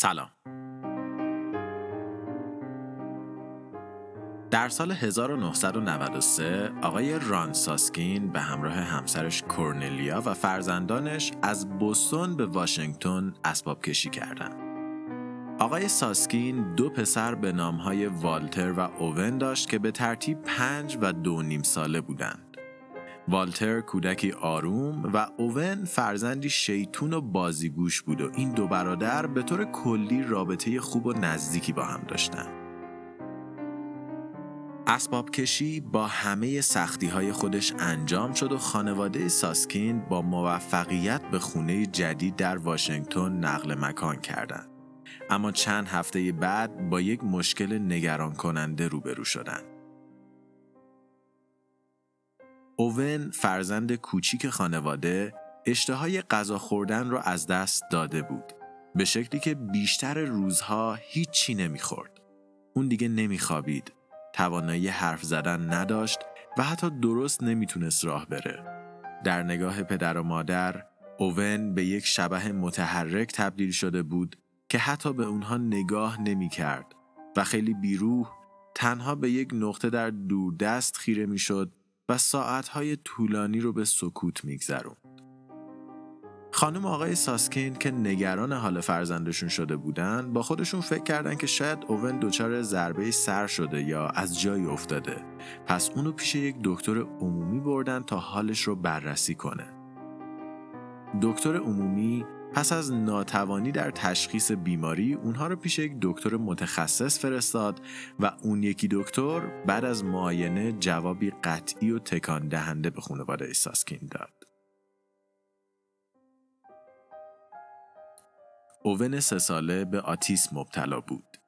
سلام در سال 1993 آقای ران ساسکین به همراه همسرش کورنلیا و فرزندانش از بوستون به واشنگتن اسباب کشی کردند. آقای ساسکین دو پسر به نامهای والتر و اوون داشت که به ترتیب پنج و دو نیم ساله بودند. والتر کودکی آروم و اوون فرزندی شیطون و بازیگوش بود و این دو برادر به طور کلی رابطه خوب و نزدیکی با هم داشتند. اسباب کشی با همه سختی های خودش انجام شد و خانواده ساسکین با موفقیت به خونه جدید در واشنگتن نقل مکان کردند. اما چند هفته بعد با یک مشکل نگران کننده روبرو شدند. اوون فرزند کوچیک خانواده اشتهای غذا خوردن را از دست داده بود به شکلی که بیشتر روزها هیچی نمی‌خورد. اون دیگه نمیخوابید توانایی حرف زدن نداشت و حتی درست نمی‌تونست راه بره. در نگاه پدر و مادر، اوون به یک شبه متحرک تبدیل شده بود که حتی به اونها نگاه نمی کرد و خیلی بیروح تنها به یک نقطه در دوردست خیره می‌شد و ساعتهای طولانی رو به سکوت میگذرون. خانم آقای ساسکین که نگران حال فرزندشون شده بودن با خودشون فکر کردن که شاید اوون دچار ضربه سر شده یا از جایی افتاده پس اونو پیش یک دکتر عمومی بردن تا حالش رو بررسی کنه دکتر عمومی پس از ناتوانی در تشخیص بیماری اونها رو پیش یک دکتر متخصص فرستاد و اون یکی دکتر بعد از معاینه جوابی قطعی و تکان دهنده به خانواده ساسکین داد اوون سه ساله به آتیسم مبتلا بود.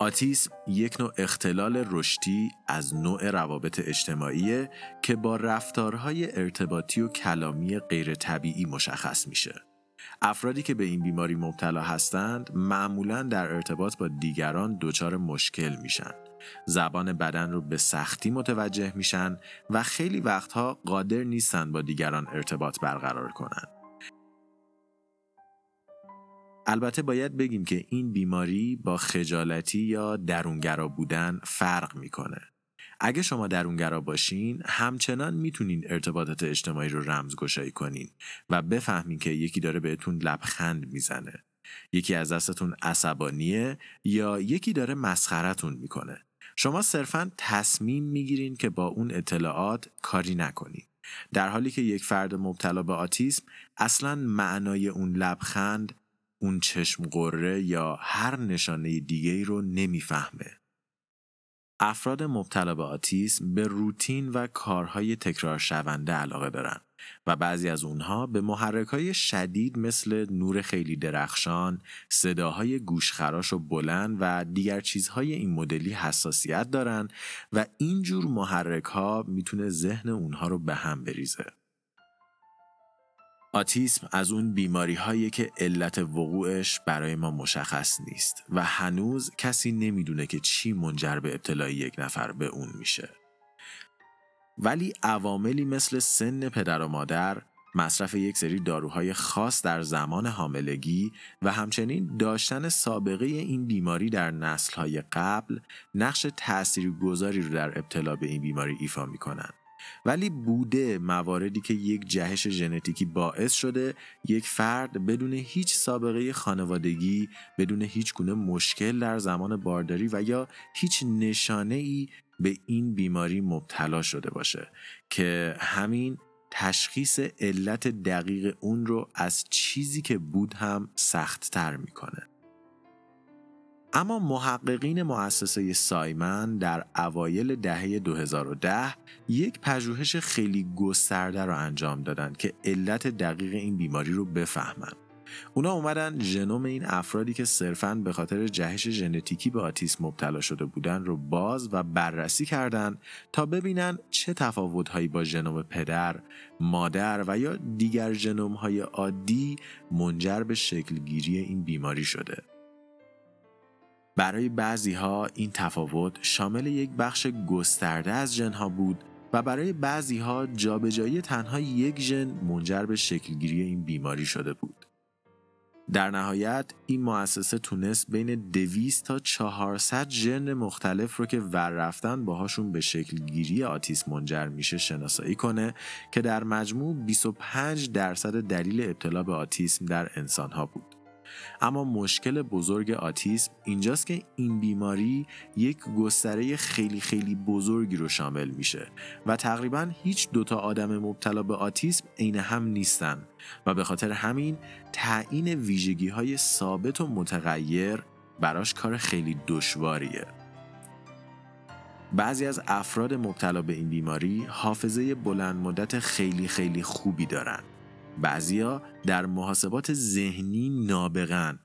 آتیسم یک نوع اختلال رشدی از نوع روابط اجتماعی که با رفتارهای ارتباطی و کلامی غیر طبیعی مشخص میشه. افرادی که به این بیماری مبتلا هستند معمولا در ارتباط با دیگران دچار مشکل میشن. زبان بدن رو به سختی متوجه میشن و خیلی وقتها قادر نیستن با دیگران ارتباط برقرار کنند. البته باید بگیم که این بیماری با خجالتی یا درونگرا بودن فرق می‌کنه. اگه شما درونگرا باشین همچنان می‌تونین ارتباطات اجتماعی رو رمزگشایی کنین و بفهمین که یکی داره بهتون لبخند می‌زنه. یکی از دستتون عصبانیه یا یکی داره مسخرتون می‌کنه. شما صرفا تصمیم می‌گیرین که با اون اطلاعات کاری نکنین. در حالی که یک فرد مبتلا به آتیسم اصلا معنای اون لبخند اون چشم قره یا هر نشانه دیگه ای رو نمی‌فهمه. افراد مبتلا به آتیسم به روتین و کارهای تکرار شونده علاقه دارن و بعضی از اونها به محرک های شدید مثل نور خیلی درخشان، صداهای گوشخراش و بلند و دیگر چیزهای این مدلی حساسیت دارن و اینجور محرک ها می‌تونه ذهن اونها رو به هم بریزه. آتیسم از اون بیماری هایی که علت وقوعش برای ما مشخص نیست و هنوز کسی نمی‌دونه که چی منجر به ابتلای یک نفر به اون میشه. ولی عواملی مثل سن پدر و مادر، مصرف یک سری داروهای خاص در زمان حاملگی و همچنین داشتن سابقه این بیماری در نسلهای قبل نقش تاثیرگذاری رو در ابتلا به این بیماری ایفا می‌کنن. ولی بوده مواردی که یک جهش ژنتیکی باعث شده یک فرد بدون هیچ سابقه خانوادگی بدون هیچ گونه مشکل در زمان بارداری و یا هیچ نشانه ای به این بیماری مبتلا شده باشه که همین تشخیص علت دقیق اون رو از چیزی که بود هم سخت تر می‌کنه. اما محققین مؤسسه سایمن در اوایل دهه 2010 یک پژوهش خیلی گسترده را انجام دادند که علت دقیق این بیماری رو بفهمند. اونا اومدن ژنوم این افرادی که صرفاً به خاطر جهش ژنتیکی به آتیسم مبتلا شده بودن رو باز و بررسی کردند تا ببینن چه تفاوتهایی با ژنوم پدر، مادر و یا دیگر ژنوم‌های عادی منجر به شکلگیری این بیماری شده. برای بعضی ها این تفاوت شامل یک بخش گسترده از ژنها بود و برای بعضی ها جابجایی تنها یک ژن منجر به شکلگیری این بیماری شده بود. در نهایت این مؤسسه تونست بین 200 تا 400 ژن مختلف رو که ور رفتن باهاشون به شکل گیری آتیسم منجر میشه شناسایی کنه که در مجموع 25 درصد دلیل ابتلا به آتیسم در انسانها بود. اما مشکل بزرگ آتیسم اینجاست که این بیماری یک گستره خیلی خیلی بزرگی رو شامل میشه و تقریبا هیچ دوتا آدم مبتلا به آتیسم عین هم نیستن و به خاطر همین تعیین ویژگی های ثابت و متغیر براش کار خیلی دشواریه. بعضی از افراد مبتلا به این بیماری حافظه بلند مدت خیلی خیلی خوبی دارن. بعضیا در محاسبات ذهنی نابغن.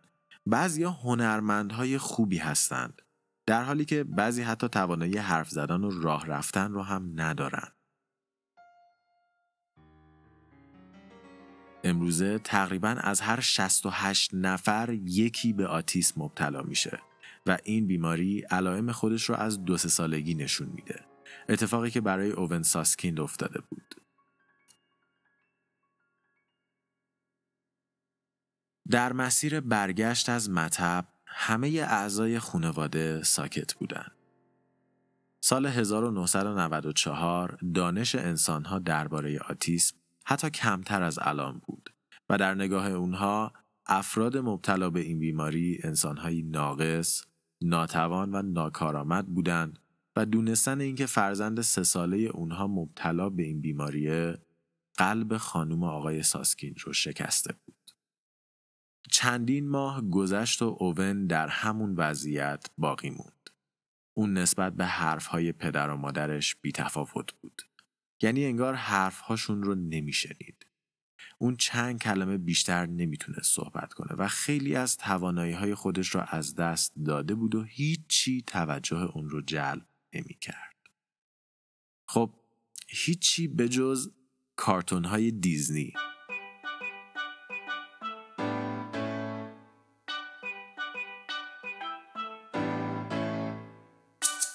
بعضیا هنرمندهای خوبی هستند. در حالی که بعضی حتی توانایی حرف زدن و راه رفتن رو هم ندارن. امروزه تقریبا از هر 68 نفر یکی به آتیسم مبتلا میشه و این بیماری علائم خودش رو از دو سالگی نشون میده. اتفاقی که برای اوون ساسکیند افتاده بود. در مسیر برگشت از مطب همه اعضای خانواده ساکت بودند. سال 1994 دانش انسانها درباره آتیسم حتی کمتر از الان بود و در نگاه اونها افراد مبتلا به این بیماری انسانهایی ناقص، ناتوان و ناکارآمد بودند و دونستن اینکه فرزند سه ساله اونها مبتلا به این بیماریه قلب خانم آقای ساسکین رو شکسته بود. چندین ماه گذشت و اوون در همون وضعیت باقی موند. اون نسبت به حرفهای پدر و مادرش بیتفاوت بود. یعنی انگار حرفهاشون رو نمیشنید. اون چند کلمه بیشتر نمی‌تونه صحبت کنه و خیلی از توانایی های خودش رو از دست داده بود و هیچی توجه اون رو جلب نمی‌کرد. خب هیچی به جز کارتون های دیزنی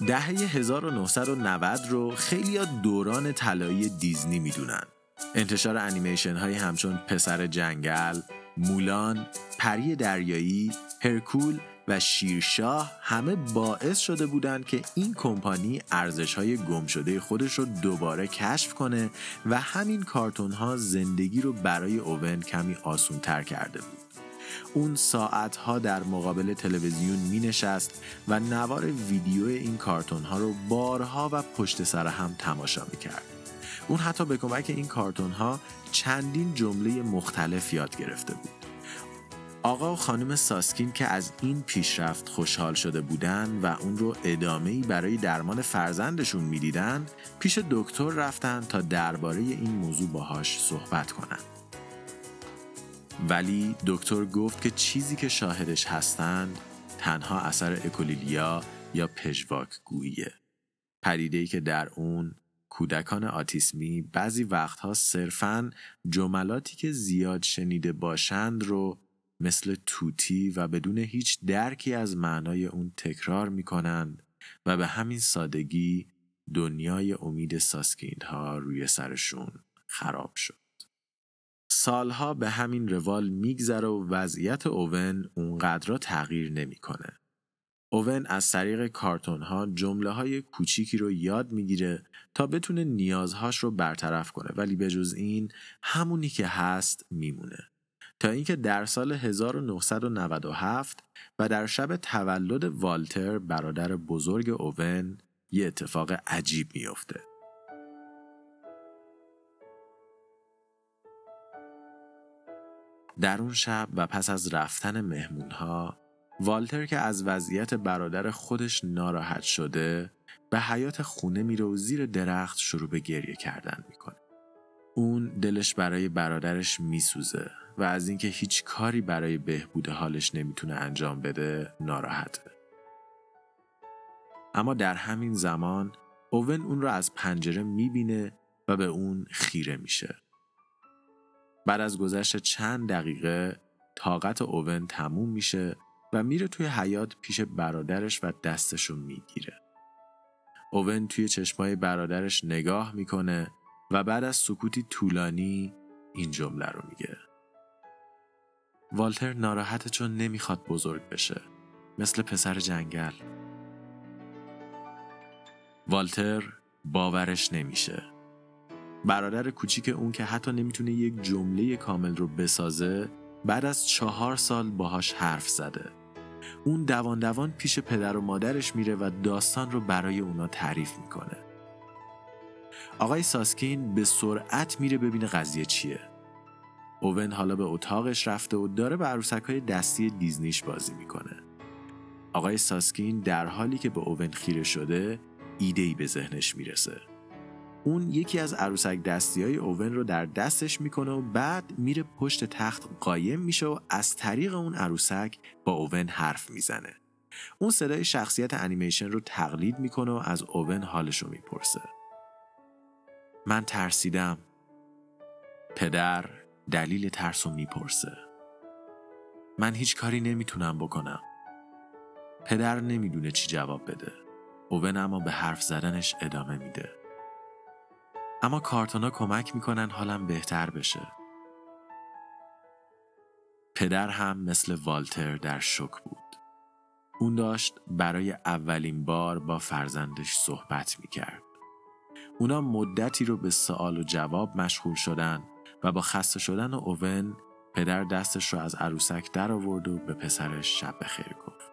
دهه 1990 رو خیلی دوران طلایی دیزنی می‌دونن. انتشار انیمیشن های همچون پسر جنگل، مولان، پری دریایی، هرکول و شیرشاه همه باعث شده بودند که این کمپانی ارزش های گم شده خودش رو دوباره کشف کنه و همین کارتون ها زندگی رو برای اوون کمی آسون تر کرده بود. اون ساعتها در مقابل تلویزیون می نشست و نوار ویدیو این کارتون ها رو بارها و پشت سر هم تماشا می کرد. اون حتی به کمک این کارتون ها چندین جمله مختلف یاد گرفته بود. آقا و خانم ساسکین که از این پیشرفت خوشحال شده بودن و اون رو ادامه‌ای برای درمان فرزندشون می‌دیدن پیش دکتر رفتن تا درباره این موضوع باهاش صحبت کنند. ولی دکتر گفت که چیزی که شاهدش هستند تنها اثر اکولیلیا یا پژواک گوییه. پدیده‌ای که در اون کودکان آتیسمی بعضی وقتها صرفاً جملاتی که زیاد شنیده باشند رو مثل توتی و بدون هیچ درکی از معنای اون تکرار می‌کنند و به همین سادگی دنیای امید ساسکیندها روی سرشون خراب شد. سالها به همین روال میگذره و وضعیت اوون اونقدر تغییر نمی‌کنه. اوون از طریق کارتون ها جمله های کوچیکی رو یاد می‌گیره تا بتونه نیازهاش رو برطرف کنه ولی به جز این همونی که هست میمونه. تا اینکه در سال 1997 و در شب تولد والتر برادر بزرگ اوون یه اتفاق عجیب میافته. در اون شب و پس از رفتن مهمونها والتر که از وضعیت برادر خودش ناراحت شده به حیات خونه میره و زیر درخت شروع به گریه کردن می‌کنه. اون دلش برای برادرش میسوزه و از اینکه هیچ کاری برای بهبود حالش نمی‌تونه انجام بده ناراحته. اما در همین زمان اوون اون رو از پنجره می‌بینه و به اون خیره میشه. بعد از گذشت چند دقیقه طاقت اوون تموم میشه و میره توی حیات پیش برادرش و دستشو می‌گیره. اوون توی چشمای برادرش نگاه می‌کنه و بعد از سکوتی طولانی این جمله رو میگه. والتر ناراحته چون نمی‌خواد بزرگ بشه مثل پسر جنگل والتر باورش نمیشه برادر کوچیک اون که حتی نمی‌تونه یک جمله کامل رو بسازه بعد از چهار سال باهاش حرف زده. اون دوان دوان پیش پدر و مادرش میره و داستان رو برای اونا تعریف می‌کنه. آقای ساسکین به سرعت میره ببینه قضیه چیه. اوون حالا به اتاقش رفته و داره به عروسک های دستی دیزنیش بازی می‌کنه. آقای ساسکین در حالی که به اوون خیره شده ایده به ذهنش می‌رسه. اون یکی از عروسک دستی های اوون رو در دستش می‌کنه و بعد میره پشت تخت قایم میشه و از طریق اون عروسک با اوون حرف می‌زنه. اون صدای شخصیت انیمیشن رو تقلید می‌کنه و از اوون حالش رو می‌پرسه. من ترسیدم. پدر دلیل ترس رو می‌پرسه. من هیچ کاری نمی‌تونم بکنم. پدر نمی‌دونه چی جواب بده. اوون اما به حرف زدنش ادامه میده. اما کارتونا کمک می‌کنن حالم بهتر بشه. پدر هم مثل والتر در شک بود. اون داشت برای اولین بار با فرزندش صحبت می‌کرد. اونا مدتی رو به سوال و جواب مشغول شدن و با خسته شدن اوون پدر دستش رو از عروسک در آورد و به پسرش شب بخیر گفت.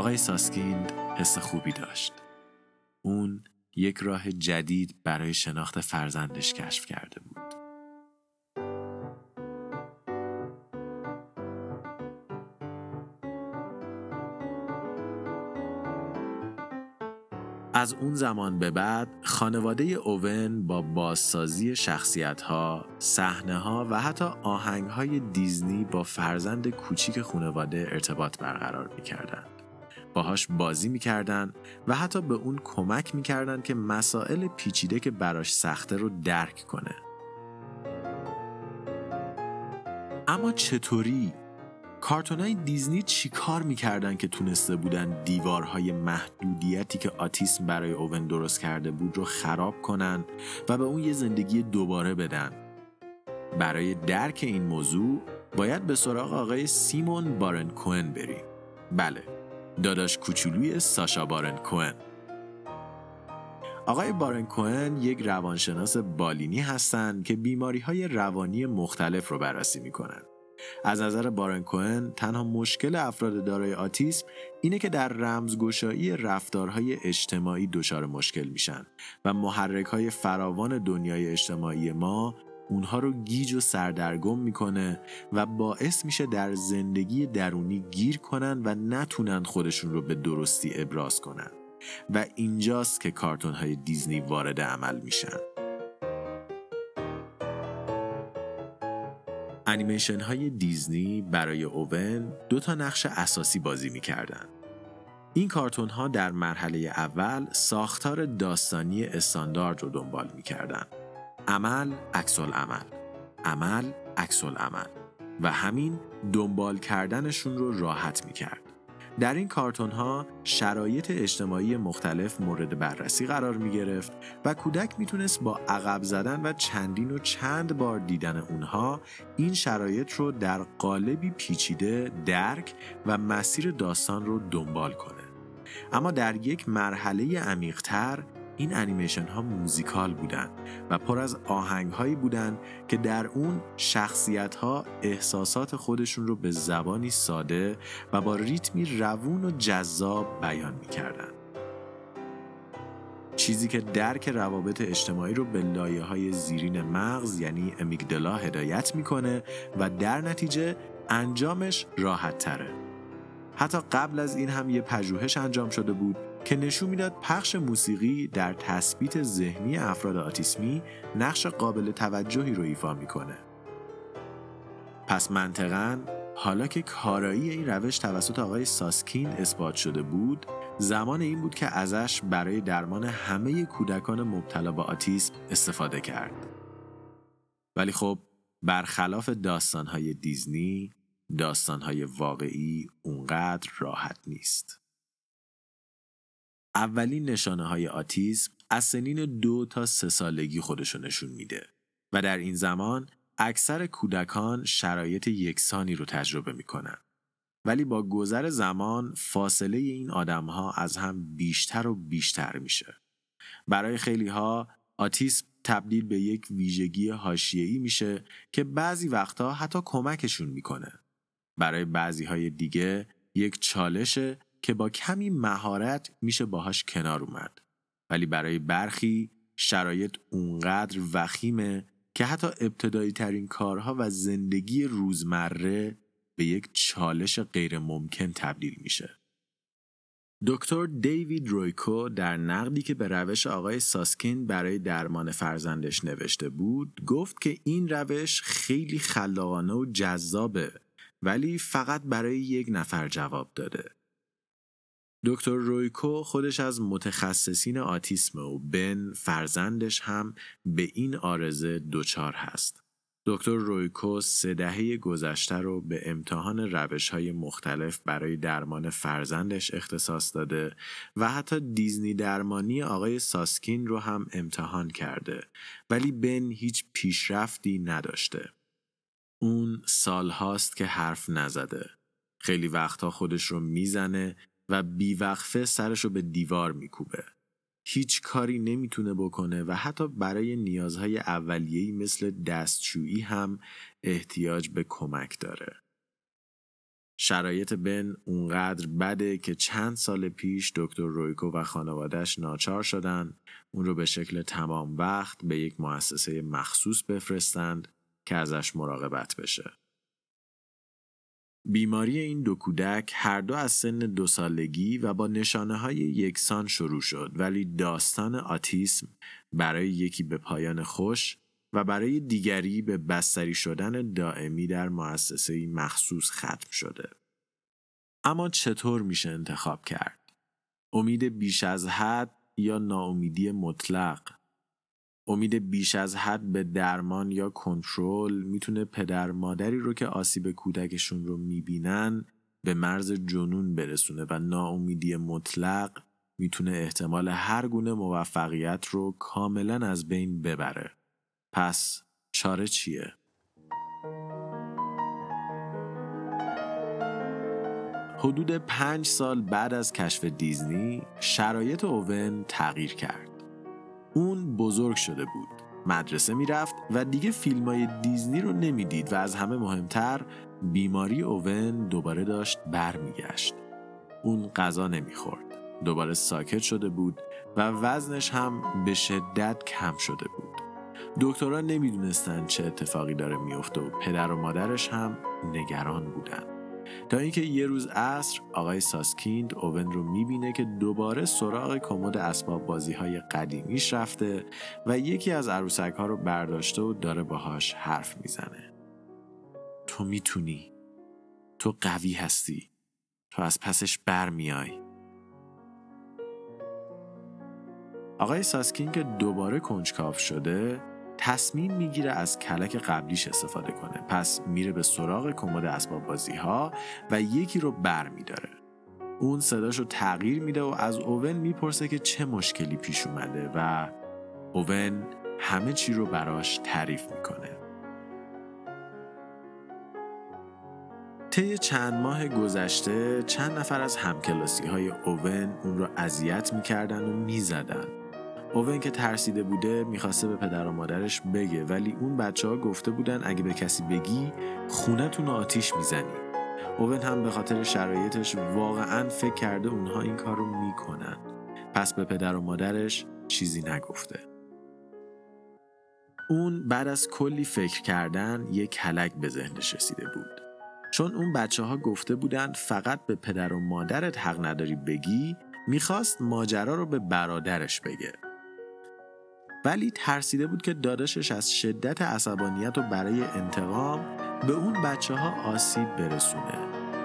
آقای ساسکیند حس خوبی داشت. اون یک راه جدید برای شناخت فرزندش کشف کرده بود. از اون زمان به بعد خانواده اوون با بازسازی شخصیت ها، ها و حتی آهنگ های دیزنی با فرزند کوچیک خانواده ارتباط برقرار می باهاش بازی می‌کردن و حتی به اون کمک می‌کردن که مسائل پیچیده که براش سخته رو درک کنه. اما چطوری؟ کارتونای دیزنی چیکار می‌کردن که تونسته بودن دیوارهای محدودیتی که آتیسم برای اوون درست کرده بود رو خراب کنن و به اون یه زندگی دوباره بدن؟ برای درک این موضوع باید به سراغ آقای سیمون بارن کوهن بریم. بله. داداش کوچولوی ساشا بارن کوهن آقای بارن کوهن یک روانشناس بالینی هستند که بیماری های روانی مختلف رو بررسی می‌کنن. از نظر بارن کوهن تنها مشکل افراد دارای آتیسم اینه که در رمزگشایی رفتارهای اجتماعی دچار مشکل میشن و محرک های فراوان دنیای اجتماعی ما اونها رو گیج و سردرگم می‌کنه و باعث میشه در زندگی درونی گیر کنن و نتونن خودشون رو به درستی ابراز کنن. و اینجاست که کارتون های دیزنی وارد عمل میشن. انیمیشن های دیزنی برای اوون دو تا نقش اساسی بازی می‌کردن. این کارتون ها در مرحله اول ساختار داستانی استاندارد رو دنبال می‌کردن. عمل عکس عمل عمل عکس عمل و همین دنبال کردنشون رو راحت می‌کرد. در این کارتون ها شرایط اجتماعی مختلف مورد بررسی قرار می گرفت و کودک می‌تونست با عقب زدن و چندین و چند بار دیدن اونها این شرایط رو در قالبی پیچیده درک و مسیر داستان رو دنبال کنه. اما در یک مرحله عمیقتر این انیمیشن ها موزیکال بودن و پر از آهنگ هایی بودن که در اون شخصیت ها احساسات خودشون رو به زبانی ساده و با ریتمی روون و جذاب بیان می‌کردن. چیزی که درک روابط اجتماعی رو به لایه های زیرین مغز یعنی امیگدلا هدایت می‌کنه و در نتیجه انجامش راحت تره. حتی قبل از این هم یه پژوهش انجام شده بود که نشون می‌داد پخش موسیقی در تثبیت ذهنی افراد آتیسمی نقش قابل توجهی رو ایفا می‌کنه. پس منطقا حالا که کارایی این روش توسط آقای ساسکین اثبات شده بود زمان این بود که ازش برای درمان همه کودکان مبتلا به آتیسم استفاده کرد. ولی خب برخلاف داستانهای دیزنی داستانهای واقعی اونقدر راحت نیست. اولین نشانه های آتیسم از سنین دو تا سه سالگی خودشو نشون میده و در این زمان اکثر کودکان شرایط یکسانی رو تجربه می‌کنن. ولی با گذر زمان فاصله این آدم ها از هم بیشتر و بیشتر میشه. برای خیلی ها آتیسم تبدیل به یک ویژگی حاشیه‌ای میشه که بعضی وقتها حتی کمکشون می‌کنه. برای بعضی های دیگه یک چالشه که با کمی مهارت میشه باهاش کنار اومد. ولی برای برخی شرایط اونقدر وخیمه که حتی ابتدایی ترین کارها و زندگی روزمره به یک چالش غیر ممکن تبدیل میشه. دکتر دیوید رویکو در نقدی که به روش آقای ساسکین برای درمان فرزندش نوشته بود گفت که این روش خیلی خلاقانه و جذابه ولی فقط برای یک نفر جواب داده. دکتر رویکو خودش از متخصصین آتیسم و بن فرزندش هم به این آرزه دچار هست. دکتر رویکو سه دهه گذشته رو به امتحان روش های مختلف برای درمان فرزندش اختصاص داده و حتی دیزنی درمانی آقای ساسکین رو هم امتحان کرده ولی بن هیچ پیشرفتی نداشته. اون سالهاست که حرف نزده. خیلی وقتها خودش رو می‌زنه و بیوقفه سرش رو به دیوار میکوبه. هیچ کاری نمی‌تونه بکنه و حتی برای نیازهای اولیه‌ای مثل دستشویی هم احتیاج به کمک داره. شرایط بن اونقدر بده که چند سال پیش دکتر رویکو و خانوادش ناچار شدن اون رو به شکل تمام وقت به یک مؤسسه مخصوص بفرستند که ازش مراقبت بشه. بیماری این دو کودک هر دو از سن دو سالگی و با نشانه های یکسان شروع شد ولی داستان آتیسم برای یکی به پایان خوش و برای دیگری به بستری شدن دائمی در مؤسسه مخصوص ختم شده. اما چطور میشه انتخاب کرد؟ امید بیش از حد یا ناامیدی مطلق امید بیش از حد به درمان یا کنترل می‌تونه پدر مادری رو که آسیب کودکشون رو می‌بینن به مرز جنون برسونه و ناامیدی مطلق می‌تونه احتمال هر گونه موفقیت رو کاملا از بین ببره. پس چاره چیه؟ حدود پنج سال بعد از کشف دیزنی شرایط اوون تغییر کرد. اون بزرگ شده بود. مدرسه می‌رفت و دیگه فیلم های دیزنی رو نمی‌دید و از همه مهمتر بیماری اوون دوباره داشت برمیگشت. اون غذا نمی‌خورد. دوباره ساکت شده بود و وزنش هم به شدت کم شده بود. دکترها نمی‌دونستند چه اتفاقی داره میفته و پدر و مادرش هم نگران بودند تا اینکه یه روز عصر آقای ساسکیند اوون رو می‌بینه که دوباره سراغ کمد اسباب بازی های قدیمیش رفته و یکی از عروسک ها رو برداشته و داره باهاش حرف می‌زنه. تو می‌تونی. تو قوی هستی. تو از پسش برمیای آقای ساسکین که دوباره کنجکاف شده تصمیم می‌گیره از کلک قبلیش استفاده کنه. پس میره به سراغ کمد اسباب بازی ها و یکی رو بر میداره. اون صداش رو تغییر میده و از اوون می‌پرسه که چه مشکلی پیش اومده و اوون همه چی رو براش تعریف می‌کنه. طی چند ماه گذشته چند نفر از همکلاسی های اوون اون رو اذیت می‌کردن و می‌زدن. اوون که ترسیده بوده می‌خواسته به پدر و مادرش بگه. ولی اون بچه ها گفته بودن اگه به کسی بگی خونتون آتیش می‌زنی. اوون هم به خاطر شرایطش واقعا فکر کرده اونها این کار رو می‌کنن. پس به پدر و مادرش چیزی نگفته. اون بعد از کلی فکر کردن یک کلک به ذهنش رسیده بود. چون اون بچه ها گفته بودن فقط به پدر و مادرت حق نداری بگی می‌خواست ماجرا رو به برادرش بگه. ولی ترسیده بود که داداشش از شدت عصبانیت و برای انتقام به اون بچه ها آسیب برسونه.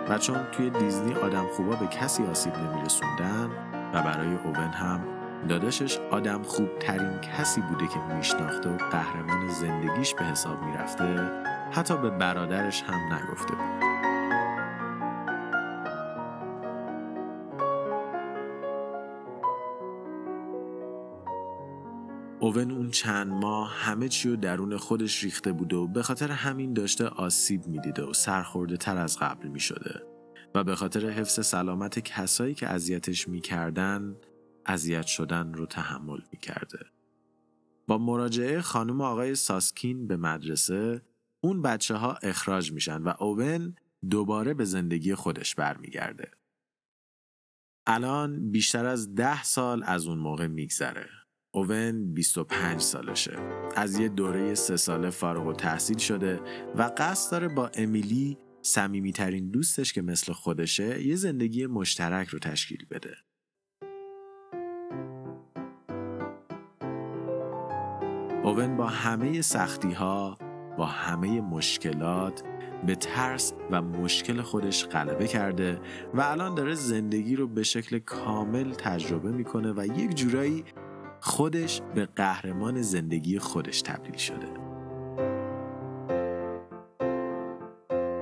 و چون توی دیزنی آدم خوبا به کسی آسیب نمیرسوندن و برای اوون هم داداشش آدم خوب ترین کسی بوده که میشناخته و قهرمان زندگیش به حساب می‌رفته حتی به برادرش هم نگفته بود. اوون اون چند ماه همه چی رو درون خودش ریخته بوده و به خاطر همین داشته آسیب می‌دیده و سرخورده تر از قبل می شده و به خاطر حفظ سلامت کسایی که اذیتش می‌کردن اذیت شدن رو تحمل می‌کرده. با مراجعه خانم آقای ساسکین به مدرسه اون بچه ها اخراج میشن و اوون دوباره به زندگی خودش برمیگرده. الان بیشتر از ده سال از اون موقع میگذره. اوون 25 سالشه. از یه دوره سه ساله فارغ و تحصیل شده و قصد داره با امیلی صمیمیترین دوستش که مثل خودشه یه زندگی مشترک رو تشکیل بده. اوون با همه سختی ها با همه مشکلات به ترس و مشکل خودش غلبه کرده و الان داره زندگی رو به شکل کامل تجربه می‌کنه و یک جورایی خودش به قهرمان زندگی خودش تبدیل شده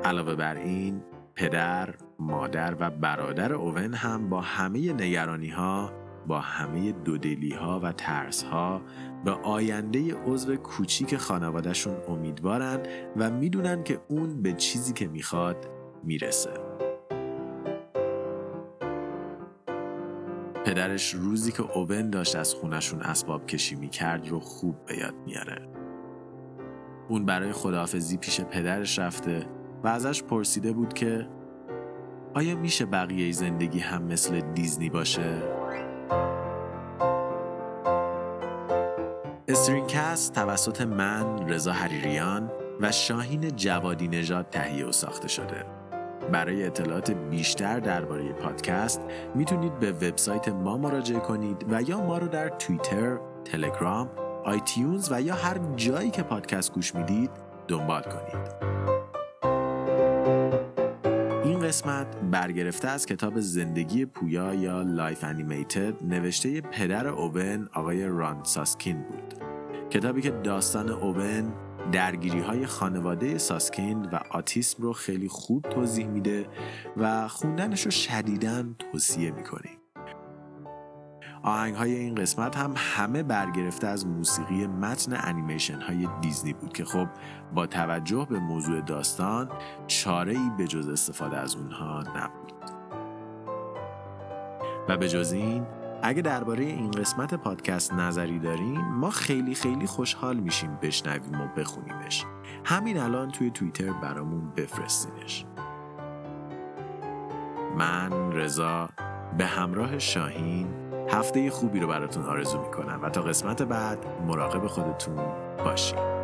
علاوه بر این پدر، مادر و برادر اوون هم با همه نگرانی ها با همه دودلی ها و ترس ها به آینده عضو کوچیک خانوادهشون امیدوارن و می‌دونن که اون به چیزی که می‌خواد می‌رسه. پدرش روزی که اوون داشت از خونشون اسباب کشی می‌کرد رو خوب به یاد میاره. اون برای خداحافظی پیش پدرش رفته و ازش پرسیده بود که آیا میشه بقیه زندگی هم مثل دیزنی باشه؟ استرینکست توسط من رضا حریریان و شاهین جوادی نژاد تهیه و ساخته شده. برای اطلاعات بیشتر درباره پادکست می‌تونید به وبسایت ما مراجعه کنید و یا ما رو در توییتر، تلگرام، iTunes و یا هر جایی که پادکست گوش می‌دید دنبال کنید. این قسمت برگرفته از کتاب زندگی پویا یا Life Animated نوشته پدر اوون آقای ران ساسکین بود. کتابی که داستان اوون درگیری های خانواده ساسکین و آتیسم رو خیلی خوب توضیح میده و خوندنش رو شدیدن توصیه می‌کنیم. آهنگ های این قسمت هم همه برگرفته از موسیقی متن انیمیشن های دیزنی بود که خب با توجه به موضوع داستان چاره ای به جز استفاده از اونها نبود. و به جز این اگه درباره این قسمت پادکست نظری دارین ما خیلی خیلی خوشحال میشیم بشنویم و بخونیمش. همین الان توی توییتر برامون بفرستینش. من رضا به همراه شاهین هفته خوبی رو براتون آرزو می‌کنم و تا قسمت بعد مراقب خودتون باشید